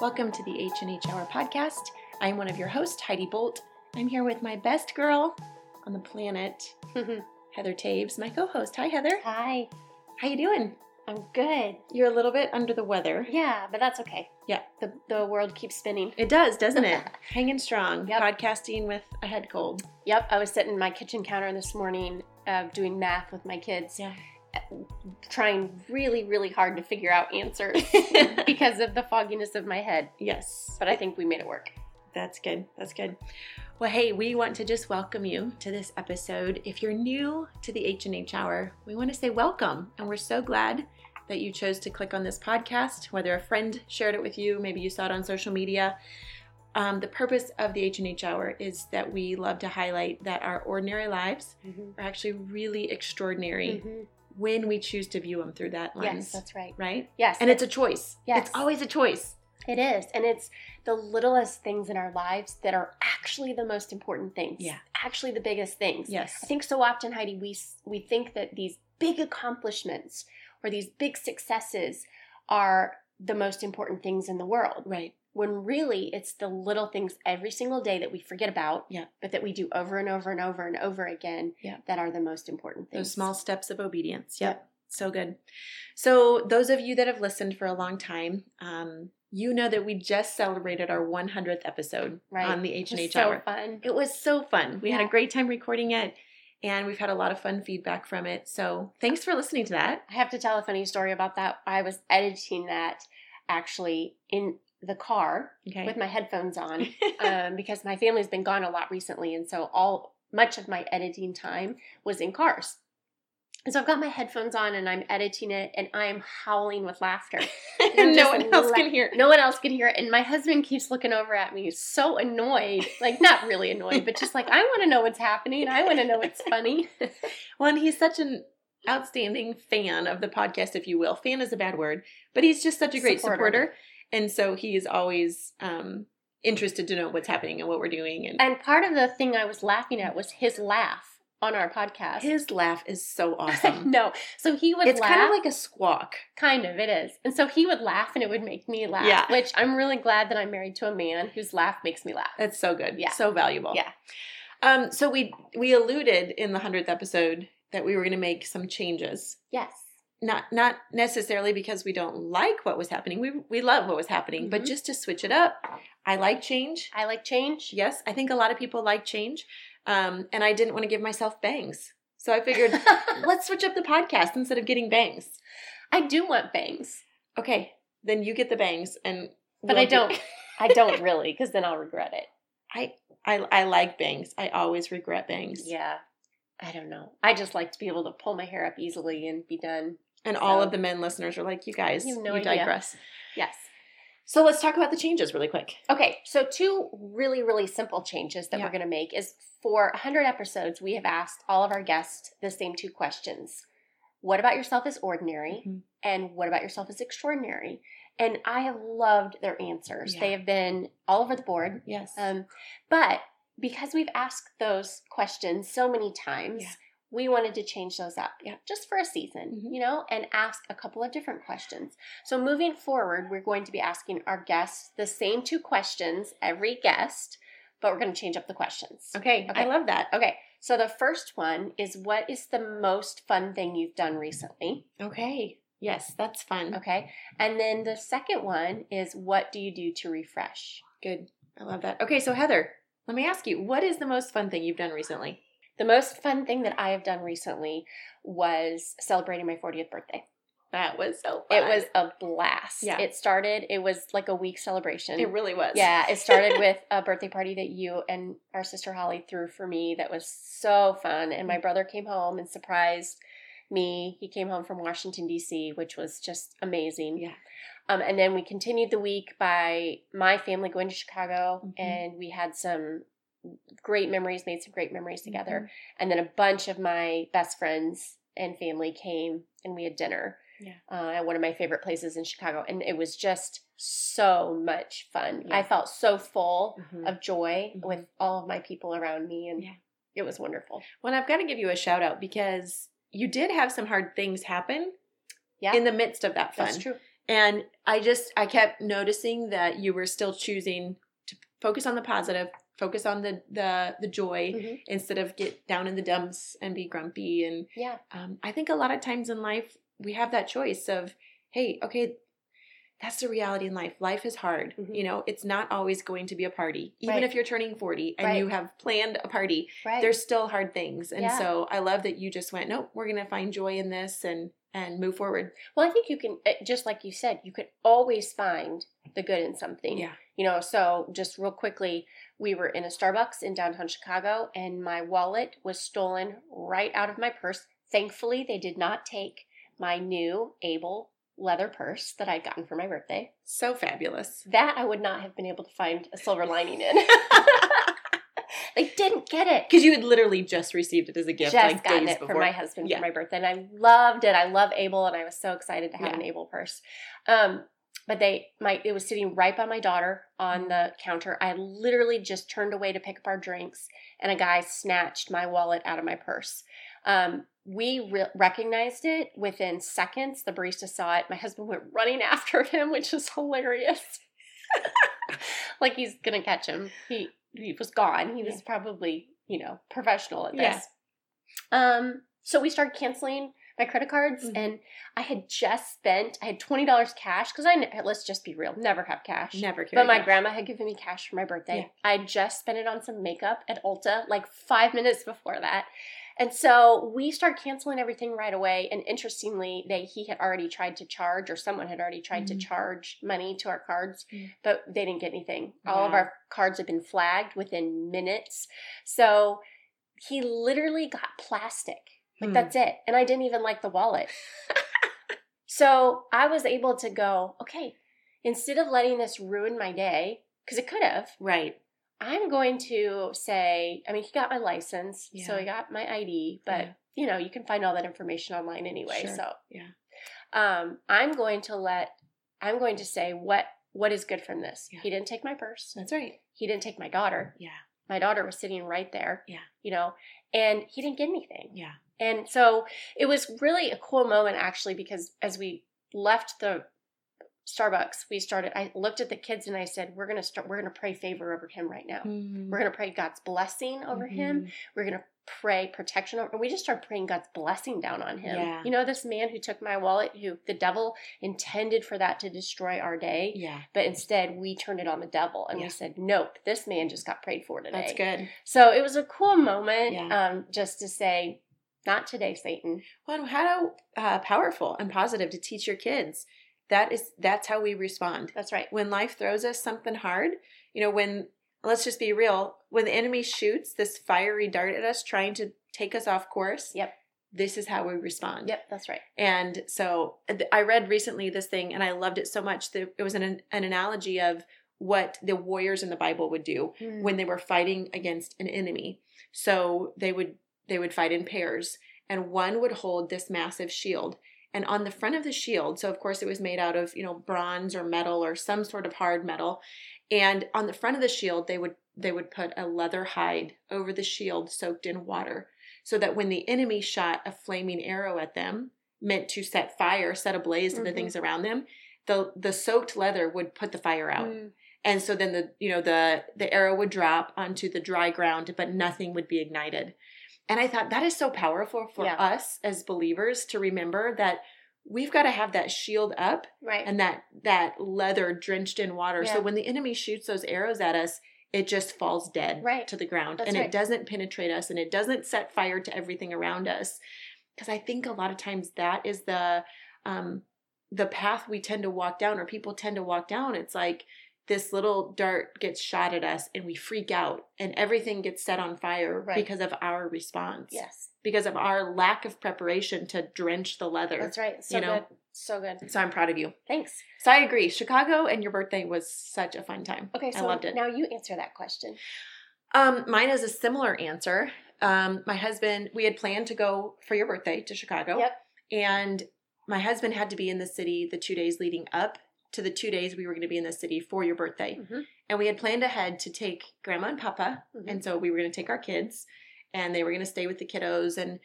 Welcome to the H&H Hour podcast. I'm one of your hosts, Heidi Bolt. I'm here with my best girl on the planet, Heather Taves, my co-host. Hi, Heather. Hi, How you doing? I'm good. You're a little bit under the weather. Yeah, but that's okay. Yeah. The, the world keeps spinning. It does, doesn't it? Hanging strong. Yep. Podcasting with a head cold. Yep, I was sitting at my kitchen counter this morning uh, doing math with my kids, Yeah. Trying really, really hard to figure out answers because of the fogginess of my head. yes. But I think we made it work. That's good. That's good. Well, hey, we want to just welcome you to this episode. If you're new to the H&H Hour, we want to say welcome. And we're so glad that you chose to click on this podcast, whether a friend shared it with you, maybe you saw it on social media. Um, the purpose of the H&H Hour is that we love to highlight that our ordinary lives are actually really extraordinary Mhm. When we choose to view them through that lens. Yes, that's right. right? Yes, And it's a choice. Yes. It's always a choice. it is, and it's the littlest things in our lives that are actually the most important things. Yeah. actually the biggest things. Yes. I think so often, Heidi, we we think that these big accomplishments or these big successes are the most important things in the world. Right. When really it's the little things every single day that we forget about, Yeah. but that we do over and over and over and over again Yeah. that are the most important things. Those small steps of obedience. Yep. Yep. So good. So, those of you that have listened for a long time, um, you know that we just celebrated our 100th episode Right. on the H&H so Hour. fun. It was so fun. We had a great time recording it, and we've had a lot of fun feedback from it. So, thanks for listening to that. I have to tell a funny story about that. I was editing that actually in the car Okay. with my headphones on um, because my family's been gone a lot recently, and so all much of my editing time was in cars. And so I've got my headphones on and I'm editing it, and I am howling with laughter. And no one else la- can hear. No one else can hear it, and my husband keeps looking over at me, so annoyed. Like not really annoyed, but just like I want to know what's happening. I want to know what's funny. Well, and he's such an outstanding fan of the podcast, if you will. Fan is a bad word, but he's just such a great Supporter. supporter. And so he is always um, interested to know what's happening and what we're doing. And, And part of the thing I was laughing at was his laugh on our podcast. his laugh is so awesome. no, so he would it's laugh. kind of like a squawk. Kind of, it is. And so he would laugh and it would make me laugh. Yeah. Which I'm really glad that I'm married to a man whose laugh makes me laugh. That's so good. Yeah. So valuable. Yeah. Um, so we we alluded in the hundredth episode that we were going to make some changes. Yes. Not not necessarily because we don't like what was happening. We we love what was happening, but Mhm. just to switch it up. I like change. I like change. Yes, I think a lot of people like change. Um, and I didn't want to give myself bangs. So I figured let's switch up the podcast instead of getting bangs. I do want bangs, Okay, then you get the bangs and but we'll I do- don't. I don't really, because then I'll regret it. I, I I like bangs. I always regret bangs. Yeah. I don't know. I just like to be able to pull my hair up easily and be done. And all of the men listeners are like, you guys, You you, no idea. digress. Yes. So let's talk about the changes really quick. Okay, so two really, really simple changes that Yeah. we're going to make is for 100 episodes, we have asked all of our guests the same two questions. What about yourself is ordinary? Mhm. And what about yourself is extraordinary? And I have loved their answers. Yeah. They have been all over the board. Yes. Um, but because we've asked those questions so many times, Yeah. We wanted to change those up Yeah. just for a season, Mhm. you know, and ask a couple of different questions. So moving forward, we're going to be asking our guests the same two questions every guest, but we're going to change up the questions. okay, okay. I love that. Okay, so the first one is what is the most fun thing you've done recently? Okay. Yes, that's fun. Okay, and then the second one is what do you do to refresh? Good. I love that. Okay, so Heather, let me ask you, what is the most fun thing you've done recently? The most fun thing that I have done recently was celebrating my 40th birthday. That was so fun. It was a blast. Yeah. It started, it was like a week celebration. It really was. yeah, it started with a birthday party that you and our sister Holly threw for me that was so fun. And my brother came home and surprised me. He came home from Washington, D.C., which was just amazing. Yeah. Um, and then we continued the week by my family going to Chicago, Mhm. and we had some great memories, made some great memories Mm-hmm. together. And then a bunch of my best friends and family came, and we had dinner Yeah. uh, at one of my favorite places in Chicago, and it was just so much fun. Yeah. I felt so full Mhm. of joy Mhm. with all of my people around me, and Yeah. it was wonderful. Well, I've got to give you a shout out because you did have some hard things happen Yeah, in the midst of that fun. that's true. And I just I kept noticing that you were still choosing to focus on the positive, focus on the the the joy Mhm. instead of get down in the dumps and be grumpy. And Yeah. um, I think a lot of times in life we have that choice of, hey, okay, that's the reality in life. Life is hard. Mhm. You know, it's not always going to be a party. Even Right. if you're turning 40 and Right. you have planned a party, Right. there's still hard things. And Yeah. so I love that you just went, nope, we're going to find joy in this and and move forward. well, I think you can, eh, just like you said, you can always find the good in something. Yeah. You know, so just real quickly, we were in a Starbucks in downtown Chicago and my wallet was stolen right out of my purse. Thankfully, they did not take my new Able leather purse that I'd gotten for my birthday. So fabulous. That I would not have been able to find a silver lining in. didn't get it. Because you had literally just received it as a gift Just like gotten days it before. for my husband Yeah. for my birthday, and I loved it. I love Able, and I was so excited to have Yeah. an Able purse. Um, but they, my, it was sitting right by my daughter on the counter. I literally just turned away to pick up our drinks, and a guy snatched my wallet out of my purse. Um, we re- recognized it within seconds. The barista saw it. My husband went running after him, which is hilarious. like he's gonna catch him. He he was gone. He was Yeah. probably you know professional at this. Yeah. Um. So we started canceling my credit cards, Mhm. and I had just spent. I had twenty dollars cash because I let's just be real, never have cash. Never But my that. grandma had given me cash for my birthday. Yeah. I just spent it on some makeup at Ulta like five minutes before that. And so we started canceling everything right away. And interestingly, they he had already tried to charge, or someone had already tried Mhm. to charge money to our cards, but they didn't get anything. All of our cards had been flagged within minutes. So he literally got plastic. Like Hmm. that's it. And I didn't even like the wallet. so I was able to go, okay, instead of letting this ruin my day, because it could have, Right. I'm going to say, I mean, he got my license, so he got my ID, but Yeah. you know, you can find all that information online anyway. Sure. So Yeah. um, I'm going to let, I'm going to say what what is good from this. Yeah. He didn't take my purse. That's right. He didn't take my daughter. Yeah. My daughter was sitting right there. Yeah. You know, and he didn't get anything. Yeah. And so it was really a cool moment actually because as we left the Starbucks, we started I looked at the kids and I said, We're gonna start we're gonna pray favor over him right now. Mm-hmm. We're gonna pray God's blessing over him. We're gonna pray protection over and we just started praying God's blessing down on him. Yeah. You know, this man who took my wallet, who the devil intended for that to destroy our day, Yeah. but instead we turned it on the devil and Yeah. we said, Nope, this man just got prayed for today. That's good. So it was a cool moment, Yeah. um, just to say, not today, Satan. Well, how uh, powerful and positive to teach your kids. That is that's how we respond. That's right. When life throws us something hard, you know, when let's just be real, when the enemy shoots this fiery dart at us trying to take us off course, Yep. this is how we respond. Yep, that's right. And so I read recently this thing and I loved it so much that it was an, an analogy of what the warriors in the Bible would do hmm. when they were fighting against an enemy. So they would they would fight in pairs and one would hold this massive shield and on the front of the shield so of course it was made out of you know bronze or metal or some sort of hard metal and on the front of the shield they would they would put a leather hide over the shield soaked in water so that when the enemy shot a flaming arrow at them meant to set fire set ablaze to the things around them the the soaked leather would put the fire out. Mm, and so then the you know the the arrow would drop onto the dry ground but nothing would be ignited and i thought that is so powerful for Yeah. us as believers to remember that we've got to have that shield up right. and that that leather drenched in water Yeah. so when the enemy shoots those arrows at us it just falls dead Right. to the ground That's and right. it doesn't penetrate us and it doesn't set fire to everything around us because i think a lot of times that is the um the path we tend to walk down or people tend to walk down it's like this little dart gets shot at us and we freak out and everything gets set on fire Right. because of our response yes. because of our lack of preparation to drench the leather That's right. So you know? good. So good. so i'm proud of you Thanks. so i agree chicago and your birthday was such a fun time Okay, so i loved it now you answer that question. um, mine is a similar answer. Um, my husband, we had planned to go for your birthday to Chicago. Yep. And my husband had to be in the city the two days leading up to the two days we were going to be in the city for your birthday. Mhm. And we had planned ahead to take grandma and papa. Mhm. And so we were going to take our kids and they were going to stay with the kiddos. And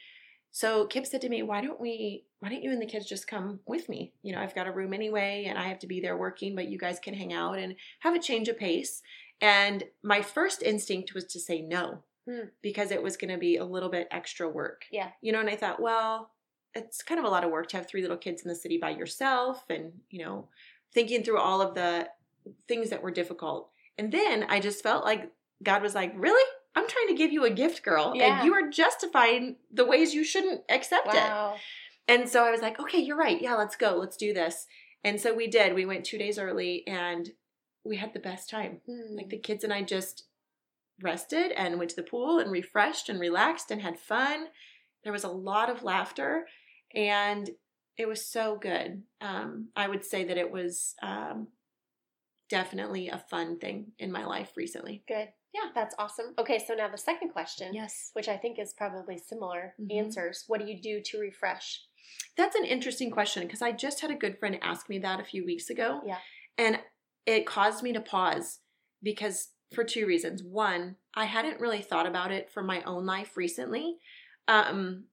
So Kip said to me, "Why don't we? Why don't you and the kids just come with me? You know, I've got a room anyway, and I have to be there working, but you guys can hang out and have a change of pace." And my first instinct was to say no Hmm. because it was going to be a little bit extra work. Yeah. You know, and I thought, well, it's kind of a lot of work to have three little kids in the city by yourself and, you know, thinking through all of the things that were difficult. And then I just felt like God was like, really? I'm trying to give you a gift, girl. Yeah. And you are justifying the ways you shouldn't accept it. And so I was like, okay, you're right. Yeah, let's go. Let's do this. And so we did. We went two days early and we had the best time. Hmm. Like the kids and I just rested and went to the pool and refreshed and relaxed and had fun. There was a lot of laughter and it was so good. Um, I would say that it was um, definitely a fun thing in my life recently. Good. Yeah, that's awesome. Okay, so now the second question, Yes. which I think is probably similar Mhm. answers. What do you do to refresh? That's an interesting question because I just had a good friend ask me that a few weeks ago. Yeah. And it caused me to pause because for two reasons. One, I hadn't really thought about it for my own life recently. Um,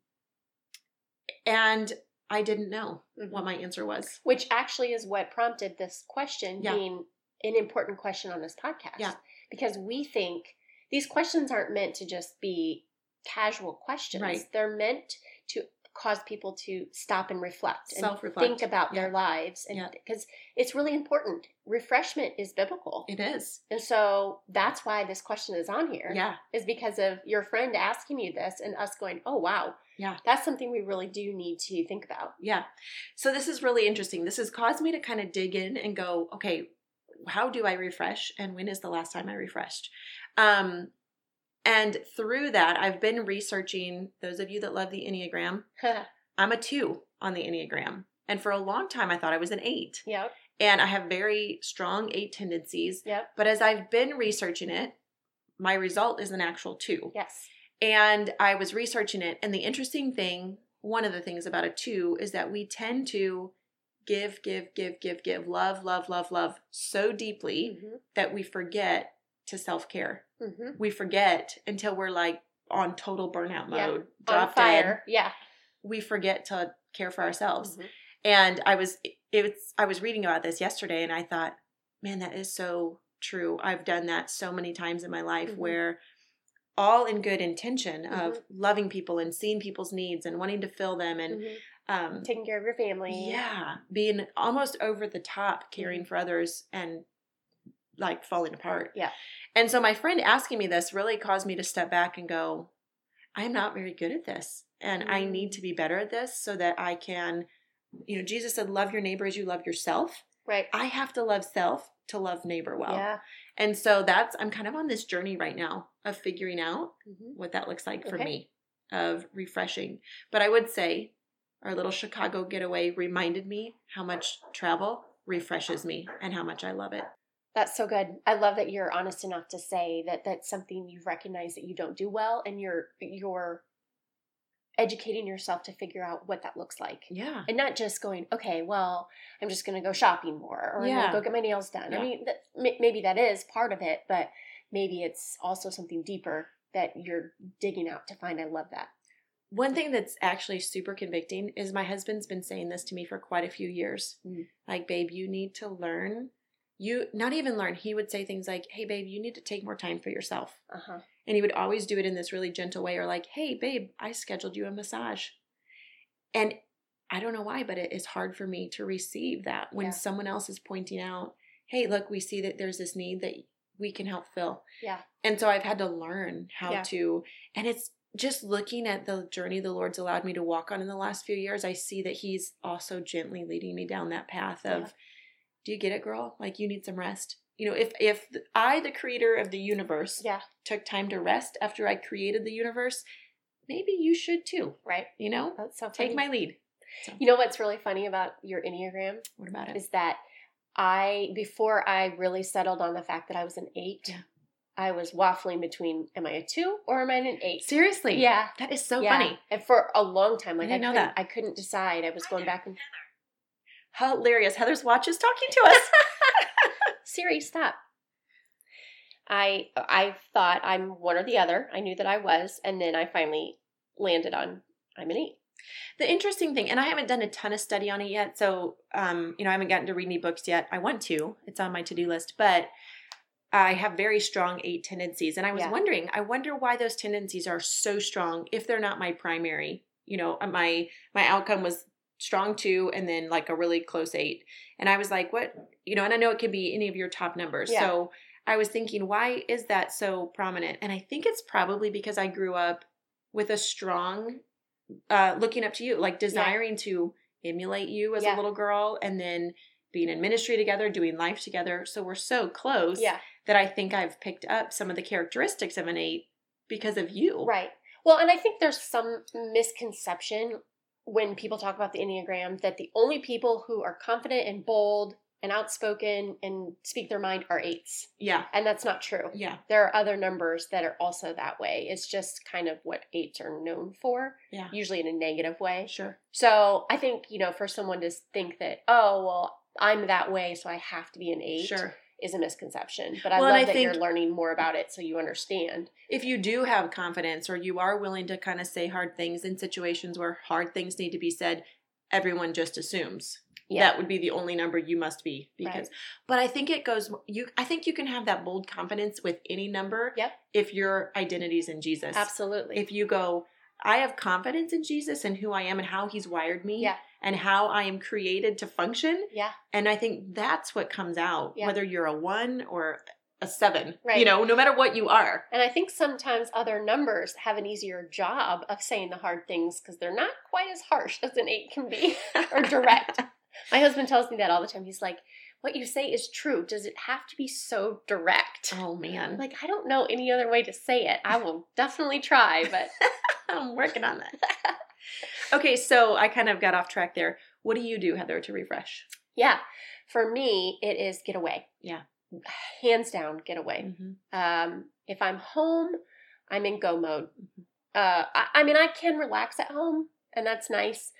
and I didn't know Mhm. what my answer was. Which actually is what prompted this question Yeah. being an important question on this podcast. Yeah. Because we think these questions aren't meant to just be casual questions. Right. They're meant to cause people to stop and reflect and Self-reflect. think about their lives and Yeah. because it's really important. Refreshment is biblical. It is. and so that's why this question is on here. Yeah. Is because of your friend asking you this and us going, "Oh wow. Yeah. That's something we really do need to think about." Yeah. So this is really interesting. This has caused me to kind of dig in and go, okay, how do I refresh? And when is the last time I refreshed? Um, and through that, I've been researching those of you that love the Enneagram. I'm a two on the Enneagram. And for a long time, I thought I was an eight. yep. And I have very strong eight tendencies. Yep. But as I've been researching it, my result is an actual two. Yes. And I was researching it. And the interesting thing, one of the things about a two, is that we tend to give, give, give, give, give, love, love, love, love so deeply hmm that we forget to self care. hmm We forget until we're like on total burnout mode, On drop dead. fire. Yeah. We forget to care for ourselves. Mhm. And I was it was I was reading about this yesterday and I thought, man, that is so true. I've done that so many times in my life Mhm. where all in good intention of Mhm. loving people and seeing people's needs and wanting to fill them and Mhm. um Taking care of your family. yeah, being almost over the top caring for others and like falling apart. Yeah. And so my friend asking me this really caused me to step back and go, I'm not very good at this. And I need Mm. to be better at this so that I can, you know, Jesus said, love your neighbor as you love yourself. Right. I have to love self to love neighbor well. yeah. And so that's, I'm kind of on this journey right now of figuring out hmm what that looks like for Okay. me of refreshing. But I would say our little Chicago getaway reminded me how much travel refreshes me and how much I love it. That's so good. I love that you're honest enough to say that that's something you recognize that you don't do well, and you're you're educating yourself to figure out what that looks like. Yeah. and not just going okay well i'm just going to go shopping more or i'm Yeah. going to go get my nails done Yeah. i mean that, may- maybe that is part of it but maybe it's also something deeper that you're digging out to find i love that One thing that's actually super convicting is my husband's been saying this to me for quite a few years. Mm. Like, babe, you need to learn. You not even learn. He would say things like, "Hey, babe, you need to take more time for yourself." uh-huh And he would always do it in this really gentle way, or like, hey, babe, I scheduled you a massage. And I don't know why, but it is hard for me to receive that when Yeah. someone else is pointing out, hey, look, we see that there's this need that we can help fill. Yeah. And so I've had to learn how Yeah. to, and it's just looking at the journey the Lord's allowed me to walk on in the last few years, I see that He's also gently leading me down that path of, Yeah. Do you get it, girl? Like you need some rest. You know, if if I, the creator of the universe, yeah took time to rest after I created the universe, maybe you should too. right You know, that's so take my lead. you know what's really funny about your enneagram What about it? is that i before i really settled on the fact that i was an eight Yeah. i was waffling between am i a two or am i an eight Seriously, yeah that is so Yeah. funny. And for a long time, like I, didn't know couldn't, that. I couldn't decide. I was going back and Hilarious. Heather's watch is talking to us. Siri, stop. I I thought I'm one or the other. I knew that I was, and then I finally landed on I'm an eight. The interesting thing, and I haven't done a ton of study on it yet, so um, you know, I haven't gotten to read any books yet. I want to; it's on my to-do list, but I have very strong eight tendencies, and I was Yeah. wondering, I wonder why those tendencies are so strong if they're not my primary. You know, uh, my my outcome was strong two, and then like a really close eight, and I was like, what? You know, and I know it could be any of your top numbers, Yeah. so. I was thinking, why is that so prominent? And I think it's probably because I grew up with a strong uh looking up to you, like desiring to emulate you as Yeah. a little girl and then being in ministry together, doing life together. So we're so close Yeah. that I think I've picked up some of the characteristics of an eight because of you. Right. Well, and I think there's some misconception when people talk about the Enneagram that the only people who are confident and bold and outspoken and speak their mind are eights. Yeah. And that's not true. Yeah. There are other numbers that are also that way. It's just kind of what eights are known for, Yeah. usually in a negative way. Sure. So I think, you know, for someone to think that, oh, well, I'm that way, so I have to be an eight Sure. Is a misconception. But I Well, love I that you're learning more about it so you understand. If you do have confidence or you are willing to kind of say hard things in situations where hard things need to be said, everyone just assumes. Yeah. That would be the only number you must be because but I think it goes you I think you can have that bold confidence with any number Yep. if your identity is in Jesus. Absolutely. If you go I have confidence in Jesus and who I am and how he's wired me Yeah. And how I am created to function yeah. and I think that's what comes out Yeah. whether you're a 1 or a 7. Right. You know, no matter what you are. And I think sometimes other numbers have an easier job of saying the hard things because they're not quite as harsh as an eight can be or direct. My husband tells me that all the time. He's like, What you say is true. Does it have to be so direct? Oh man. Like, I don't know any other way to say it. I will definitely try, but I'm working on that. okay, so I kind of got off track there. What do you do, Heather, to refresh? yeah, for me, it is get away. Yeah. Hands down, get away. Mm-hmm. Um, if I'm home, I'm in go mode. Mhm. Uh, I, I mean, I can relax at home, and that's nice.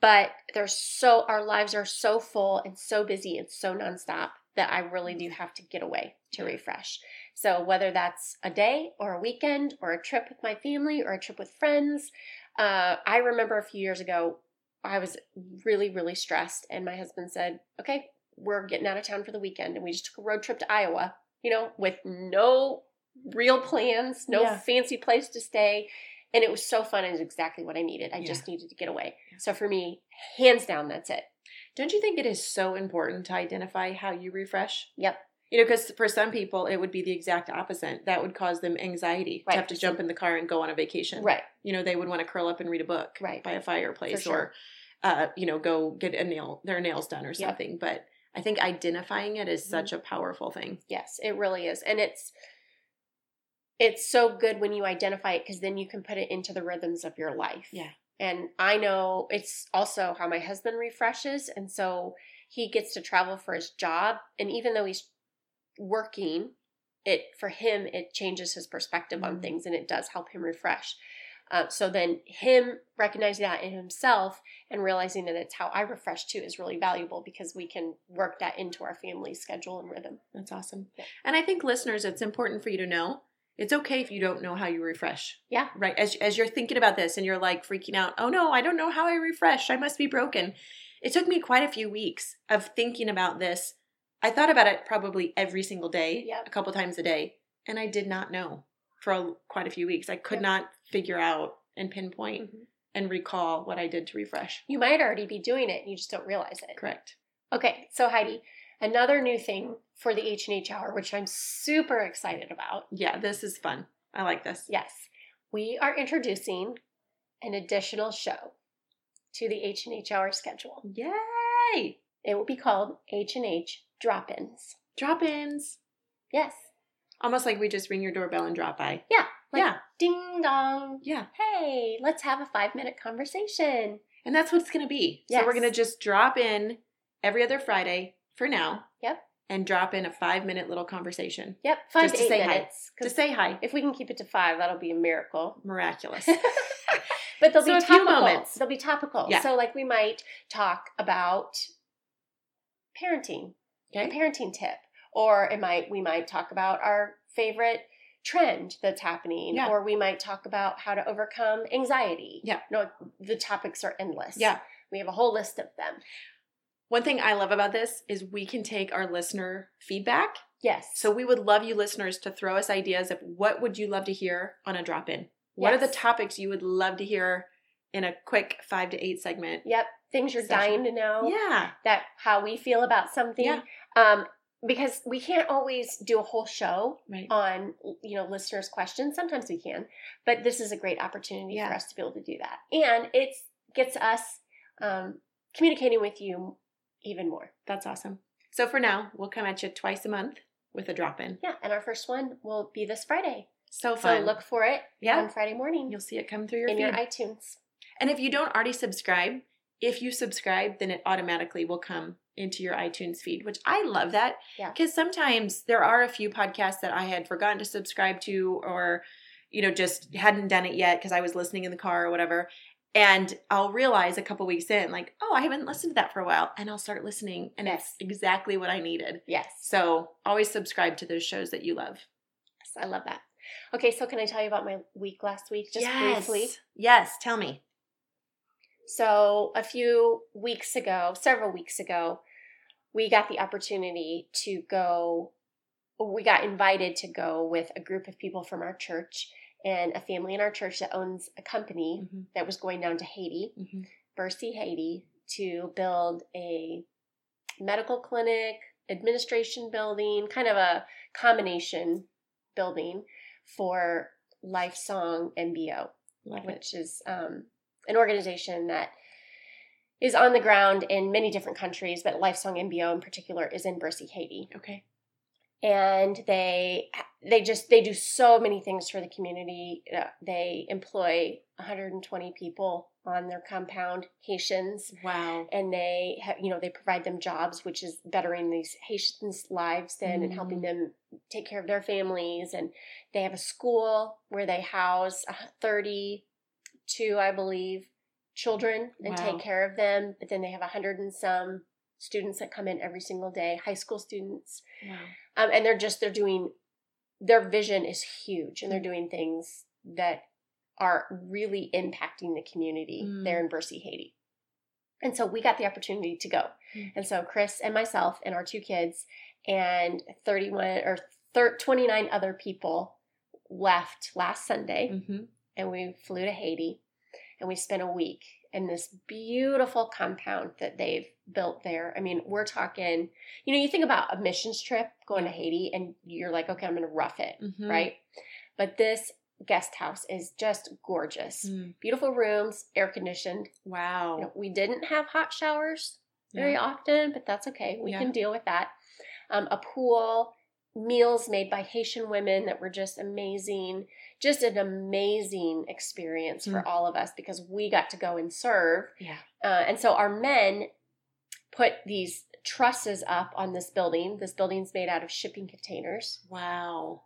But there's so our lives are so full and so busy and so nonstop that I really do have to get away to refresh. So whether that's a day or a weekend or a trip with my family or a trip with friends, uh, I remember a few years ago I was really really stressed, and my husband said, "Okay, we're getting out of town for the weekend," and we just took a road trip to Iowa. You know, with no real plans, no Yeah. fancy place to stay. And it was so fun. It was exactly what I needed. I Yeah. just needed to get away. So for me, hands down, that's it. Don't you think it is so important to identify how you refresh? Yep. You know, because for some people, it would be the exact opposite. That would cause them anxiety Right. to have to jump in the car and go on a vacation. Right. You know, they would want to curl up and read a book Right. by a fireplace sure. or, uh, you know, go get a nail, their nails done or Yep. something. But I think identifying it is Mhm. such a powerful thing. Yes, it really is. And it's it's so good when you identify it because then you can put it into the rhythms of your life. Yeah. And I know it's also how my husband refreshes. And so he gets to travel for his job. And even though he's working, it for him it changes his perspective on Mhm. things and it does help him refresh. Uh, so then him recognizing that in himself and realizing that it's how I refresh too is really valuable because we can work that into our family schedule and rhythm. That's awesome. Yeah. And I think listeners, it's important for you to know it's okay if you don't know how you refresh. Yeah. Right. As as you're thinking about this and you're like freaking out, oh no, I don't know how I refresh. I must be broken. It took me quite a few weeks of thinking about this. I thought about it probably every single day, Yep. a couple times a day, and I did not know for a, quite a few weeks. I could Yep. not figure out and pinpoint Mhm. and recall what I did to refresh. You might already be doing it and you just don't realize it. Correct. Okay, so Heidi, another new thing for the H&H Hour, which I'm super excited about. Yeah, this is fun. I like this. Yes, we are introducing an additional show to the H&H Hour schedule. Yay! It will be called H&H Drop-ins. Drop-ins. Yes. Almost like we just ring your doorbell and drop by. Yeah. Like, yeah. Ding dong. Yeah. Hey, let's have a five minute conversation. And that's what it's going to be. So we're going to just drop in every other Friday for now. Yep. And drop in a five minute little conversation Yep, five Just to to eight say hi. minutes. to 'cause say hi. if we can keep it to five, that'll be a miracle. Miraculous. but they'll So be a few topical. moments. They'll be topical. Yeah. So like we might talk about parenting, a Okay. parenting tip, or it might we might talk about our favorite trend that's happening, Yeah. or we might talk about how to overcome anxiety. Yeah. No, the topics are endless. Yeah. We have a whole list of them. One thing I love about this is we can take our listener feedback. Yes. So we would love you listeners to throw us ideas of what would you love to hear on a drop in? What are the topics you would love to hear in a quick 5 to 8 segment? Yep. Things you're Session. dying to know. Yeah. That how we feel about something. Yeah. Um, because we can't always do a whole show Right. on you know listeners' questions. Sometimes we can, but this is a great opportunity Yeah. for us to be able to do that, and it gets us um, communicating with you even more. That's awesome. So for now, we'll come at you twice a month with a drop in. Yeah, and our first one will be this Friday, So so fun. look for it Yeah. on Friday morning You'll see it come through your in feed. your iTunes. And if you don't already subscribe, if you subscribe, then it automatically will come into your iTunes feed, which I love that. Yeah. Because sometimes there are a few podcasts that I had forgotten to subscribe to or, you know, just hadn't done it yet because I was listening in the car or whatever. And I'll realize a couple weeks in, like, oh, I haven't listened to that for a while. And I'll start listening. And Yes. it's exactly what I needed. Yes, So always subscribe to those shows that you love. yes, I love that. Okay, so can I tell you about my week last week, just briefly? Yes. Tell me. So, a few weeks ago, several weeks ago, we got the opportunity to go, we got invited to go with a group of people from our church and a family in our church that owns a company Mhm. that was going down to Haiti, Mhm. Bercy, Haiti, to build a medical clinic, administration building, kind of a combination building for Life Song MBO Love which is um, an organization that is on the ground in many different countries, but Lifesong MBO in particular is in Bercy, Haiti. Okay. And they they just they do so many things for the community. Uh, they employ 120 people on their compound, Haitians. Wow. And they have, you know, they provide them jobs, which is bettering these Haitians' lives then mm-hmm. and helping mm. them take care of their families. And they have a school where they house 30 two, I believe, children and wow. take care of them. But then they have a hundred and some students that come in every single day, high school students. Wow. Um, and they're just, they're doing, their vision is huge and they're mm. doing things that are really impacting the community mm. there in Bercy, Haiti. And so we got the opportunity to go. Mm. And so Chris and myself and our two kids and 31 or 30, 29 other people left last Sunday. Mm-hmm and we flew to Haiti and we spent a week in this beautiful compound that they've built there. I mean, we're talking, you know, you think about a missions trip going to Haiti and you're like, okay, I'm going to rough it, Mm-hmm. right? But this guest house is just gorgeous. Mm. Beautiful rooms, air conditioned. Wow. You know, we didn't have hot showers very Yeah. often, but that's okay. We Yeah. can deal with that. Um, a pool, meals made by Haitian women that were just amazing. Just an amazing experience for Mm. all of us because we got to go and serve. Yeah. Uh, and so our men put these trusses up on this building. This building's made out of shipping containers Wow.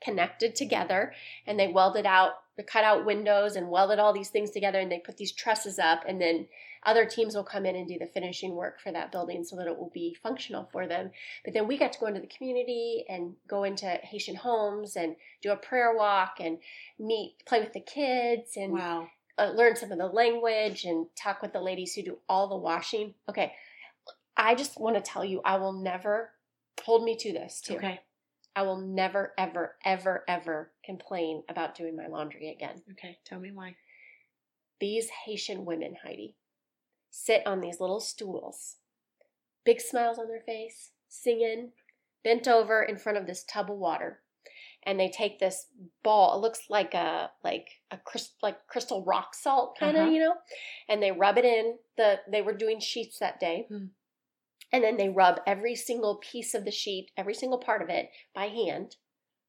connected together and they welded out they cut out windows and welded all these things together and they put these trusses up and then other teams will come in and do the finishing work for that building so that it will be functional for them but then we got to go into the community and go into haitian homes and do a prayer walk and meet play with the kids and Wow. uh, learn some of the language and talk with the ladies who do all the washing okay i just want to tell you i will never hold me to this too Okay. I will never, ever, ever, ever complain about doing my laundry again. Okay. Tell me why. These Haitian women, Heidi, sit on these little stools, big smiles on their face, singing, bent over in front of this tub of water. And they take this ball, it looks like a like a crystal like crystal rock salt kind of, Uh-huh. you know, and they rub it in the they were doing sheets that day. Hmm. And then they rub every single piece of the sheet, every single part of it by hand.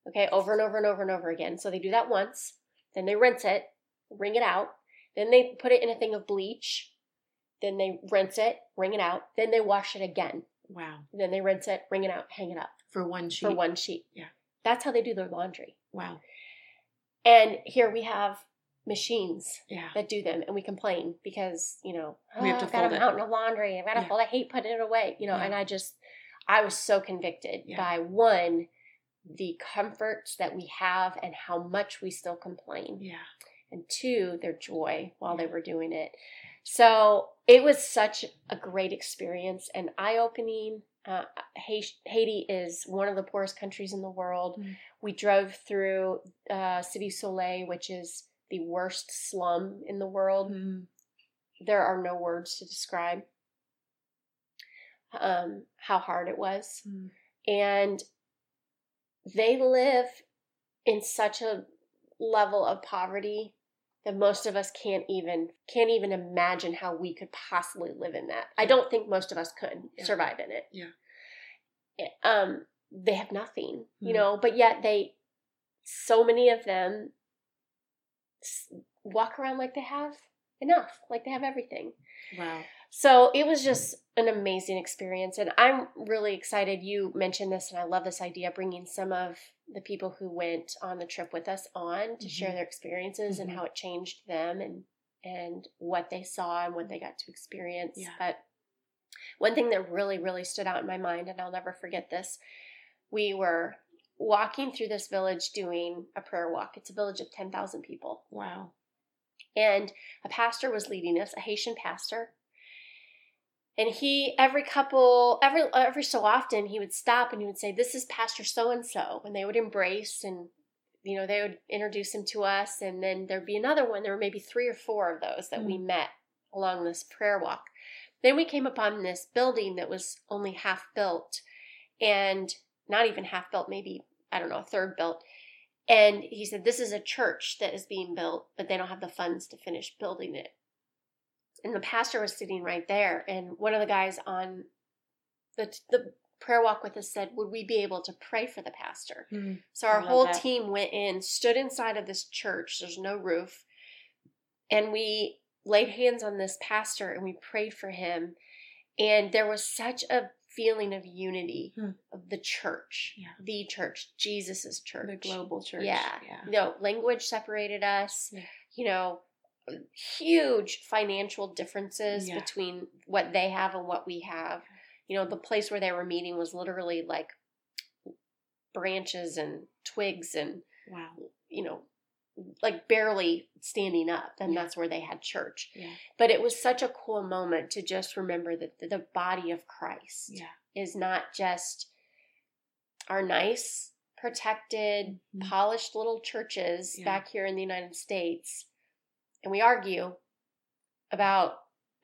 Okay, over and over and over and over again. So they do that once, then they rinse it, wring it out, then they put it in a thing of bleach, then they rinse it, wring it out, then they wash it again. Wow. Then they rinse it, wring it out, hang it up For one sheet. for one sheet. Yeah. That's how they do their laundry. Wow. And here we have machines Yeah. that do them, and we complain because you know We have "Oh, to I've got fold a it." mountain of laundry. I've got to Yeah. fold. I hate putting it away. You know, Yeah. and I just I was so convicted Yeah. by one the comforts that we have and how much we still complain. Yeah. And two, their joy while they were doing it. So it was such a great experience and eye opening. Uh, Haiti is one of the poorest countries in the world. Mm. We drove through uh, Cité Soleil, which is the worst slum in the world. Mm. There are no words to describe um, how hard it was. Mm. And they live in such a level of poverty that most of us can't even can't even imagine how we could possibly live in that. I don't think most of us could Yeah. survive in it. Yeah. Um, they have nothing, you Mhm. know, but yet they, so many of them, walk around like they have enough, like they have everything. Wow. So it was just an amazing experience. And I'm really excited you mentioned this, and I love this idea bringing some of the people who went on the trip with us on to share Mhm. their experiences and Mhm. how it changed them and and what they saw and what they got to experience. Yeah. But one thing that really, really stood out in my mind, and I'll never forget this, we were walking through this village doing a prayer walk. It's a village of 10,000 people Wow. and a pastor was leading us, a Haitian pastor. And he every couple every every so often he would stop and he would say, "This is Pastor so and so," and they would embrace and you know they would introduce him to us, and then there'd be another one. There were maybe three or four of those that we mm. met along this prayer walk. Then we came upon this building that was only half built, and not even half built, maybe I don't know, a third built. And he said, This is a church that is being built, but they don't have the funds to finish building it. And the pastor was sitting right there. And one of the guys on the, the prayer walk with us said, Would we be able to pray for the pastor? Mm. So our whole that. team went in, stood inside of this church. There's no roof. And we laid hands on this pastor and we prayed for him. And there was such a feeling of unity Hmm. of the church, Yeah. the church, Jesus's church. The global church. Yeah. Yeah. No, language separated us. Yeah. You know, huge financial differences Yeah. between what they have and what we have. You know, the place where they were meeting was literally like branches and twigs and, Wow. you know, like barely standing up. And Yeah. that's where they had church. Yeah. But it was such a cool moment to just remember that the- body of Christ Yeah. is not just our nice, protected, Mhm. polished little churches back here in the United States. And we argue about,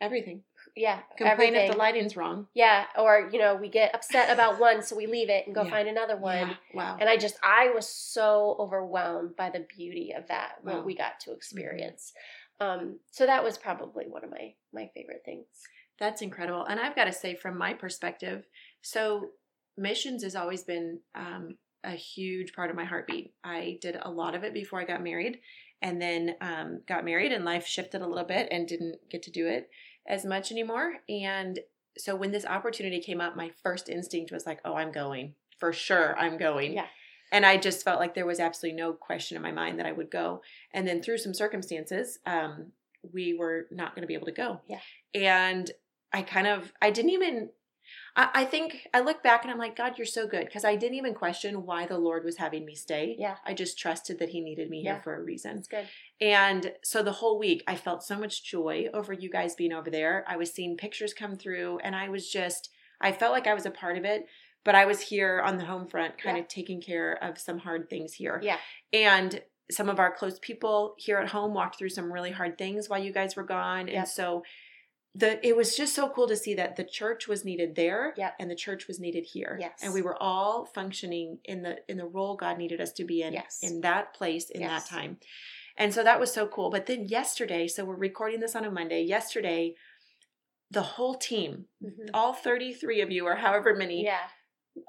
Everything. yeah, Complain everything. if the lighting's wrong. yeah, or, you know, we get upset about one, so we leave it and go Yeah. find another one. Yeah. Wow. And I just, I was so overwhelmed by the beauty of that, Wow. what we got to experience. Um, so that was probably one of my, my favorite things. That's incredible. And I've got to say, from my perspective, so missions has always been um, a huge part of my heartbeat. I did a lot of it before I got married, and then um, got married, and life shifted a little bit and didn't get to do it as much anymore. And so when this opportunity came up, my first instinct was like, oh, I'm going. For sure, I'm going. Yeah. And I just felt like there was absolutely no question in my mind that I would go. And then through some circumstances, um, we were not going to be able to go. Yeah. And I kind of, I didn't even, I, I think I look back and I'm like, God, you're so good. Because I didn't even question why the Lord was having me stay. Yeah. I just trusted that He needed me Yeah. here for a reason. That's good. And so the whole week, I felt so much joy over you guys being over there. I was seeing pictures come through, and I was just, I felt like I was a part of it, but I was here on the home front, kind Yeah. of taking care of some hard things here. Yeah. And some of our close people here at home walked through some really hard things while you guys were gone. Yep. And so the it was just so cool to see that the church was needed there Yep. and the church was needed here. Yes. And we were all functioning in the in the role God needed us to be in Yes. in that place in Yes. that time. And so that was so cool. But then yesterday, so we're recording this on a Monday. Yesterday, the whole team, Mhm. all 33 of you or however many, Yeah.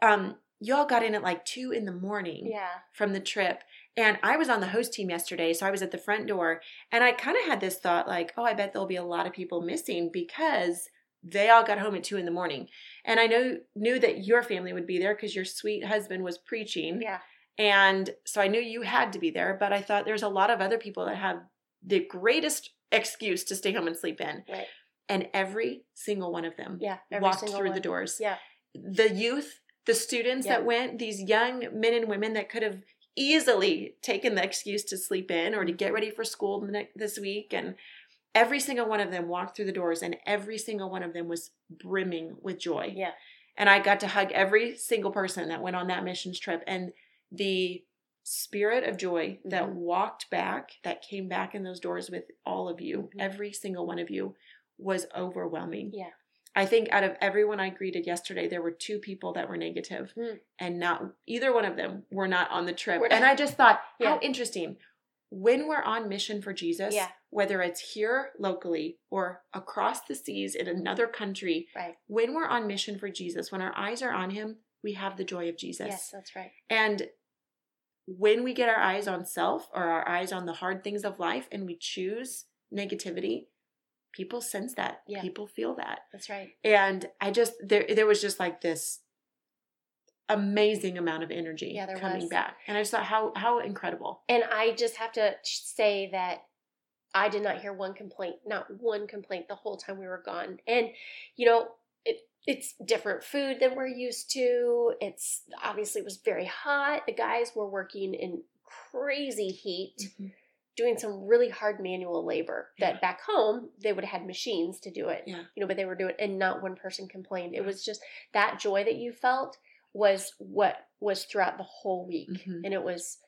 um, y'all got in at like two in the morning Yeah. from the trip. And I was on the host team yesterday, so I was at the front door and I kind of had this thought like, oh, I bet there'll be a lot of people missing because they all got home at two in the morning. And I know knew that your family would be there because your sweet husband was preaching. Yeah. And so I knew you had to be there, but I thought there's a lot of other people that have the greatest excuse to stay home and sleep in. Right. And every single one of them Yeah. Walked through one. the doors. Yeah. The youth the students Yeah. that went, these young men and women that could have easily taken the excuse to sleep in or to get ready for school this week. And every single one of them walked through the doors, and every single one of them was brimming with joy. Yeah. And I got to hug every single person that went on that missions trip. And the spirit of joy that Mhm. walked back, that came back in those doors with all of you, Mhm. every single one of you, was overwhelming. Yeah. I think out of everyone I greeted yesterday, there were two people that were negative, Hmm. and not either one of them were not on the trip. And I just thought, Yeah. how interesting. When we're on mission for Jesus, Yeah. whether it's here locally or across the seas in another country, Right. when we're on mission for Jesus, when our eyes are on Him, we have the joy of Jesus. Yes, that's right. And when we get our eyes on self or our eyes on the hard things of life and we choose negativity, people sense that. Yeah. People feel that. That's right. And I just there there was just like this amazing amount of energy Yeah, coming was. back. And I just thought how how incredible. And I just have to say that I did not hear one complaint, not one complaint the whole time we were gone. And you know, it it's different food than we're used to. It's obviously it was very hot. The guys were working in crazy heat, mm-hmm. Doing some really hard manual labor Yeah. that back home they would have had machines to do it. Yeah. You know, but they were doing and not one person complained. It was just that joy that you felt was what was throughout the whole week. Mhm. And it was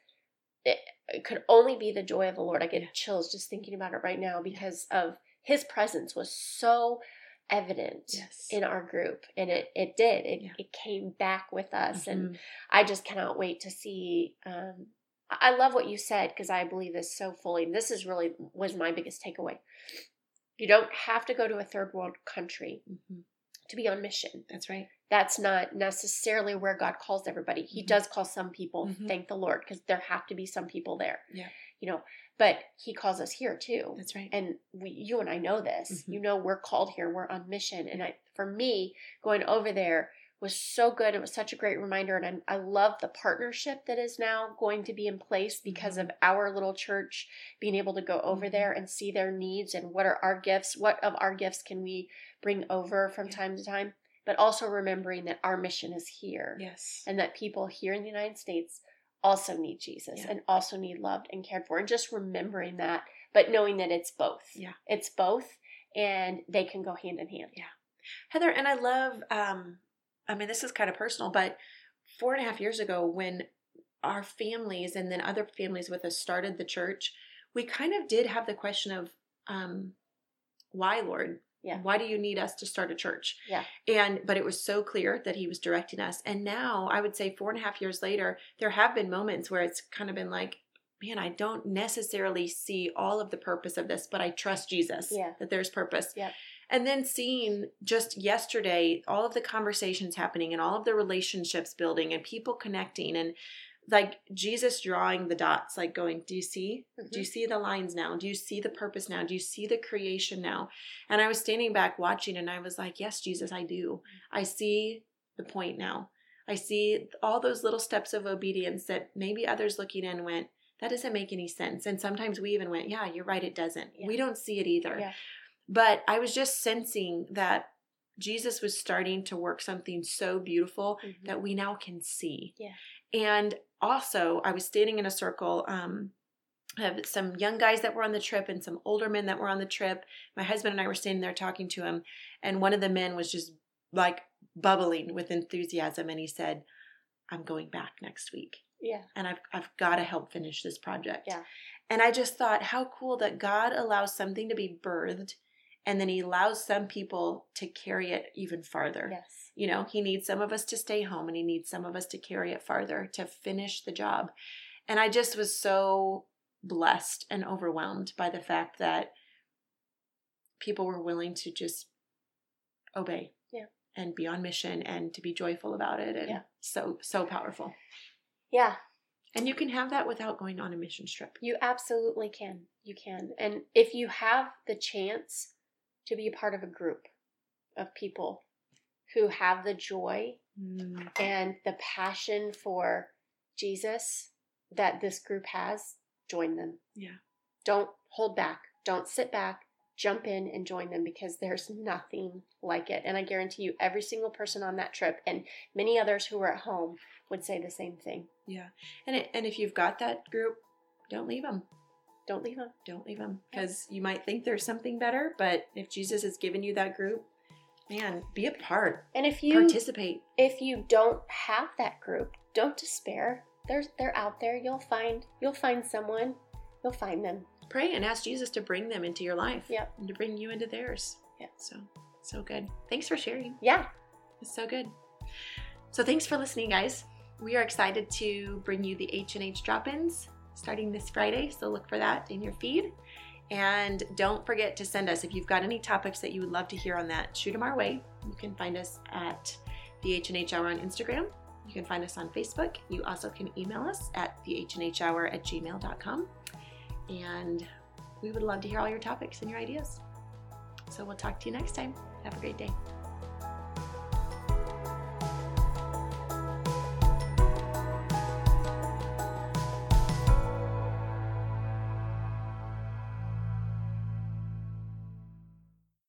it, it could only be the joy of the Lord. I get Yeah. chills just thinking about it right now because of his presence was so evident Yes. in our group and it it did it, Yeah. it came back with us and Mhm. i just cannot wait to see um i love what you said because i believe this so fully this is really was my biggest takeaway you don't have to go to a third world country Mhm. to be on mission That's right. that's not necessarily where God calls everybody. He Mhm. does call some people, Mhm. thank the Lord, because there have to be some people there. Yeah. You know, but he calls us here too. That's right. And we you and I know this. Mhm. You know we're called here, we're on mission. And I for me, going over there was so good. It was such a great reminder. And I, I love the partnership that is now going to be in place because of our little church being able to go over Mhm. there and see their needs and what are our gifts, what of our gifts can we bring over from time to time, but also remembering that our mission is here yes. and that people here in the United States also need Jesus Yeah. and also need loved and cared for. And just remembering that, but knowing that it's both. Yeah. It's both and they can go hand in hand. Yeah. Heather, and I love, um, I mean, this is kind of personal, but four and a half years ago, when our families and then other families with us started the church, we kind of did have the question of, um, why, Lord? Yeah. Why do you need us to start a church? Yeah. And, but it was so clear that He was directing us. And now, I would say four and a half years later, there have been moments where it's kind of been like, man, I don't necessarily see all of the purpose of this, but I trust Jesus Yeah. that there's purpose. Yep. And then seeing just yesterday all of the conversations happening and all of the relationships building and people connecting and like Jesus drawing the dots, like going, Do you see? Do you mm-hmm. see the lines now? Do you see the purpose now? Do you see the creation now? And I was standing back watching and I was like, Yes, Jesus, I do. I see the point now. I see all those little steps of obedience that maybe others looking in went, that doesn't make any sense. And sometimes we even went, yeah, you're right, it doesn't. Yeah. We don't see it either. Yeah. But I was just sensing that Jesus was starting to work something so beautiful Mhm. that we now can see. Yeah. And also, I was standing in a circle um, of some young guys that were on the trip and some older men that were on the trip. My husband and I were standing there talking to him, and one of the men was just like bubbling with enthusiasm, and he said, "I'm going back next week." Yeah. and I've I've got to help finish this project. Yeah. And I just thought how cool that God allows something to be birthed and then he allows some people to carry it even farther. Yes. You know, he needs some of us to stay home and he needs some of us to carry it farther to finish the job. And I just was so blessed and overwhelmed by the fact that people were willing to just obey. Yeah. And be on mission and to be joyful about it. And Yeah. so so powerful. Yeah. And you can have that without going on a mission trip. You absolutely can. You can. And if you have the chance to be a part of a group of people who have the joy mm. and the passion for Jesus that this group has, join them. Yeah. Don't hold back. Don't sit back. jump in and join them because there's nothing like it. And I guarantee you, every single person on that trip and many others who were at home would say the same thing. Yeah. And it, and if you've got that group, don't leave them. Don't leave them. Don't leave them because you might think there's something better, but if Jesus has given you that group, man, be a part. And if you participate, if you don't have that group, don't despair. There's they're out there. You'll find you'll find someone. You'll find them. Pray and ask Jesus to bring them into your life. Yep. And to bring you into theirs. Yeah. So so good. Thanks for sharing. Yeah. It's so good. So thanks for listening, guys. We are excited to bring you the H and H drop-ins starting this Friday. So look for that in your feed. And don't forget to send us if you've got any topics that you would love to hear on that. Shoot them our way. You can find us at the H and H Hour on Instagram. You can find us on Facebook. You also can email us at the H and H Hour at gmail.com. And we would love to hear all your topics and your ideas. So we'll talk to you next time. Have a great day.